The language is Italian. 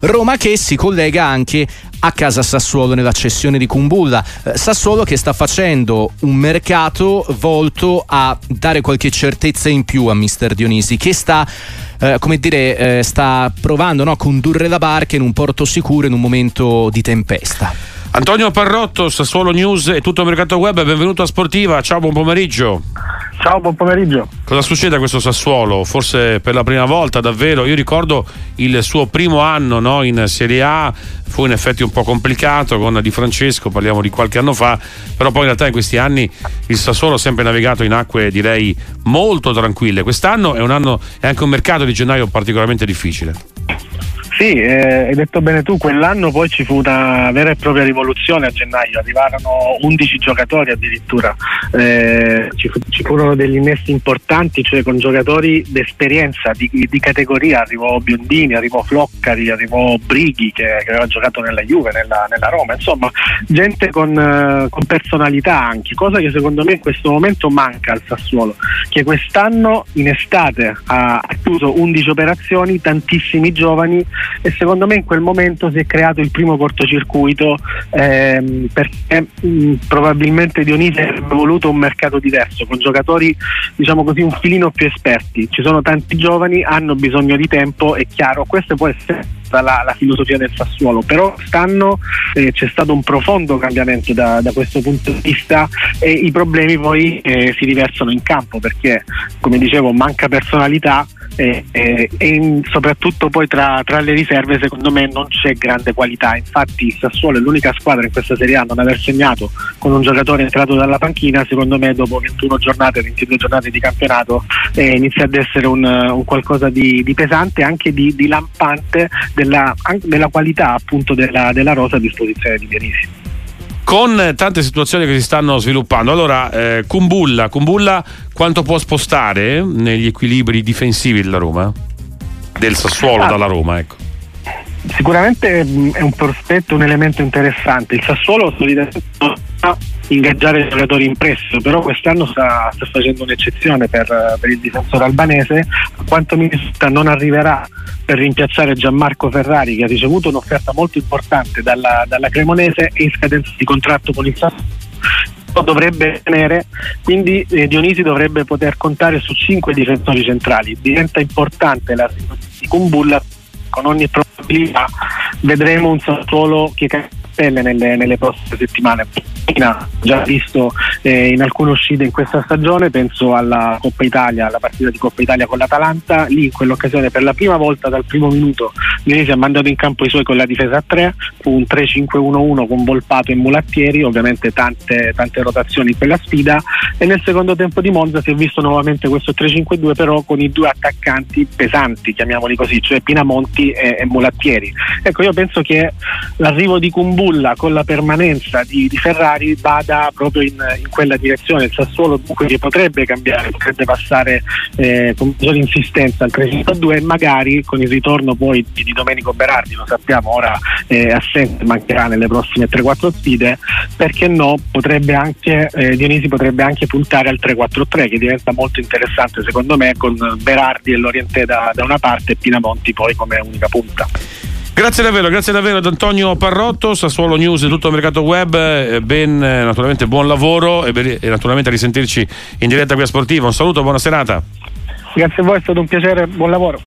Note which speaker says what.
Speaker 1: Roma che si collega anche a casa Sassuolo nella cessione di Kumbulla. Eh, Sassuolo che sta facendo un mercato volto a dare qualche certezza in più a Mister Dionisi, che sta, eh, come dire, eh, sta provando no, a condurre la barca in un porto sicuro in un momento di tempesta.
Speaker 2: Antonio Parrotto, Sassuolo News e tutto il mercato web, benvenuto a Sportiva, ciao, buon pomeriggio.
Speaker 3: Ciao, buon pomeriggio.
Speaker 2: Cosa succede a questo Sassuolo? Forse per la prima volta, davvero. Io ricordo il suo primo anno no, in Serie A, fu in effetti un po' complicato con Di Francesco, parliamo di qualche anno fa, però poi in realtà in questi anni il Sassuolo ha sempre navigato in acque direi molto tranquille. Quest'anno è un anno, è anche un mercato di gennaio particolarmente difficile.
Speaker 3: Sì, eh, hai detto bene tu, quell'anno poi ci fu una vera e propria rivoluzione a gennaio, arrivarono 11 giocatori addirittura, eh, ci, fu, ci, furono degli innesti importanti, cioè con giocatori d'esperienza, di, di, categoria, arrivò Biondini, arrivò Floccari, arrivò Brighi che, che aveva giocato nella Juve, nella, nella Roma, insomma gente con, eh, con, personalità anche, cosa che secondo me in questo momento manca al Sassuolo, che quest'anno in estate ha chiuso 11 operazioni, tantissimi giovani e secondo me in quel momento si è creato il primo cortocircuito ehm, perché mh, probabilmente Dionisi avrebbe voluto un mercato diverso con giocatori diciamo così un filino più esperti. Ci sono tanti giovani hanno bisogno di tempo è chiaro. Questo può essere la, la, filosofia del Sassuolo, però quest'anno eh, c'è stato un profondo cambiamento da, da, questo punto di vista e i problemi poi eh, si riversano in campo perché come dicevo manca personalità e, e, e soprattutto poi tra, tra, le riserve secondo me non c'è grande qualità. Infatti Sassuolo è l'unica squadra in questa Serie A non aver segnato con un giocatore entrato dalla panchina. Secondo me dopo 21 giornate 22 giornate di campionato eh, inizia ad essere un, un qualcosa di, di, pesante anche di, di lampante della, della, qualità appunto della, della rosa a disposizione di Dionisi
Speaker 2: con tante situazioni che si stanno sviluppando. Allora, eh, Kumbulla, Kumbulla quanto può spostare negli equilibri difensivi della Roma? Del Sassuolo ah. dalla Roma, ecco.
Speaker 3: Sicuramente mm, è un prospetto, un elemento interessante. Il Sassuolo solitamente ingaggiare giocatori in prestito, però quest'anno sta, sta facendo un'eccezione per, per, il difensore albanese, a quanto mi risulta non arriverà per rimpiazzare Gianmarco Ferrari che ha ricevuto un'offerta molto importante dalla, dalla Cremonese e in scadenza di contratto con il Sassuolo dovrebbe tenere, quindi eh, Dionisi dovrebbe poter contare su cinque difensori centrali. Diventa importante la situazione di Kumbulla, con ogni probabilità vedremo un Sassuolo che cappelle nelle, nelle prossime settimane già visto eh, in alcune uscite in questa stagione, penso alla Coppa Italia, alla partita di Coppa Italia con l'Atalanta, lì in quell'occasione per la prima volta dal primo minuto Dionisi ha mandato in campo i suoi con la difesa a 3, fu un 3-5-1-1 con Volpato e Mulattieri, ovviamente tante, tante rotazioni in quella sfida e nel secondo tempo di Monza si è visto nuovamente questo 3-5-2 però con i due attaccanti pesanti, chiamiamoli così, cioè Pinamonti e, e Mulattieri. Ecco, io penso che l'arrivo di Kumbulla con la permanenza di, di Ferrari vada proprio in, in, quella direzione. Il Sassuolo dunque che potrebbe cambiare, potrebbe passare eh, con maggiore insistenza al 3-5-2 e magari con il ritorno poi di, di Domenico Berardi, lo sappiamo ora è assente, mancherà nelle prossime 3-4 sfide, perché no, potrebbe anche, eh, Dionisi potrebbe anche puntare al 3-4-3 che diventa molto interessante secondo me con Berardi e Lorientè da, da una parte e Pinamonti poi come unica punta.
Speaker 2: Grazie davvero, grazie davvero ad Antonio Parrotto, Sassuolo News e tutto il mercato web, eh, ben, eh, naturalmente buon lavoro e, e naturalmente a risentirci in diretta qui a Sportiva. Un saluto, buona serata.
Speaker 3: Grazie a voi, è stato un piacere, buon lavoro.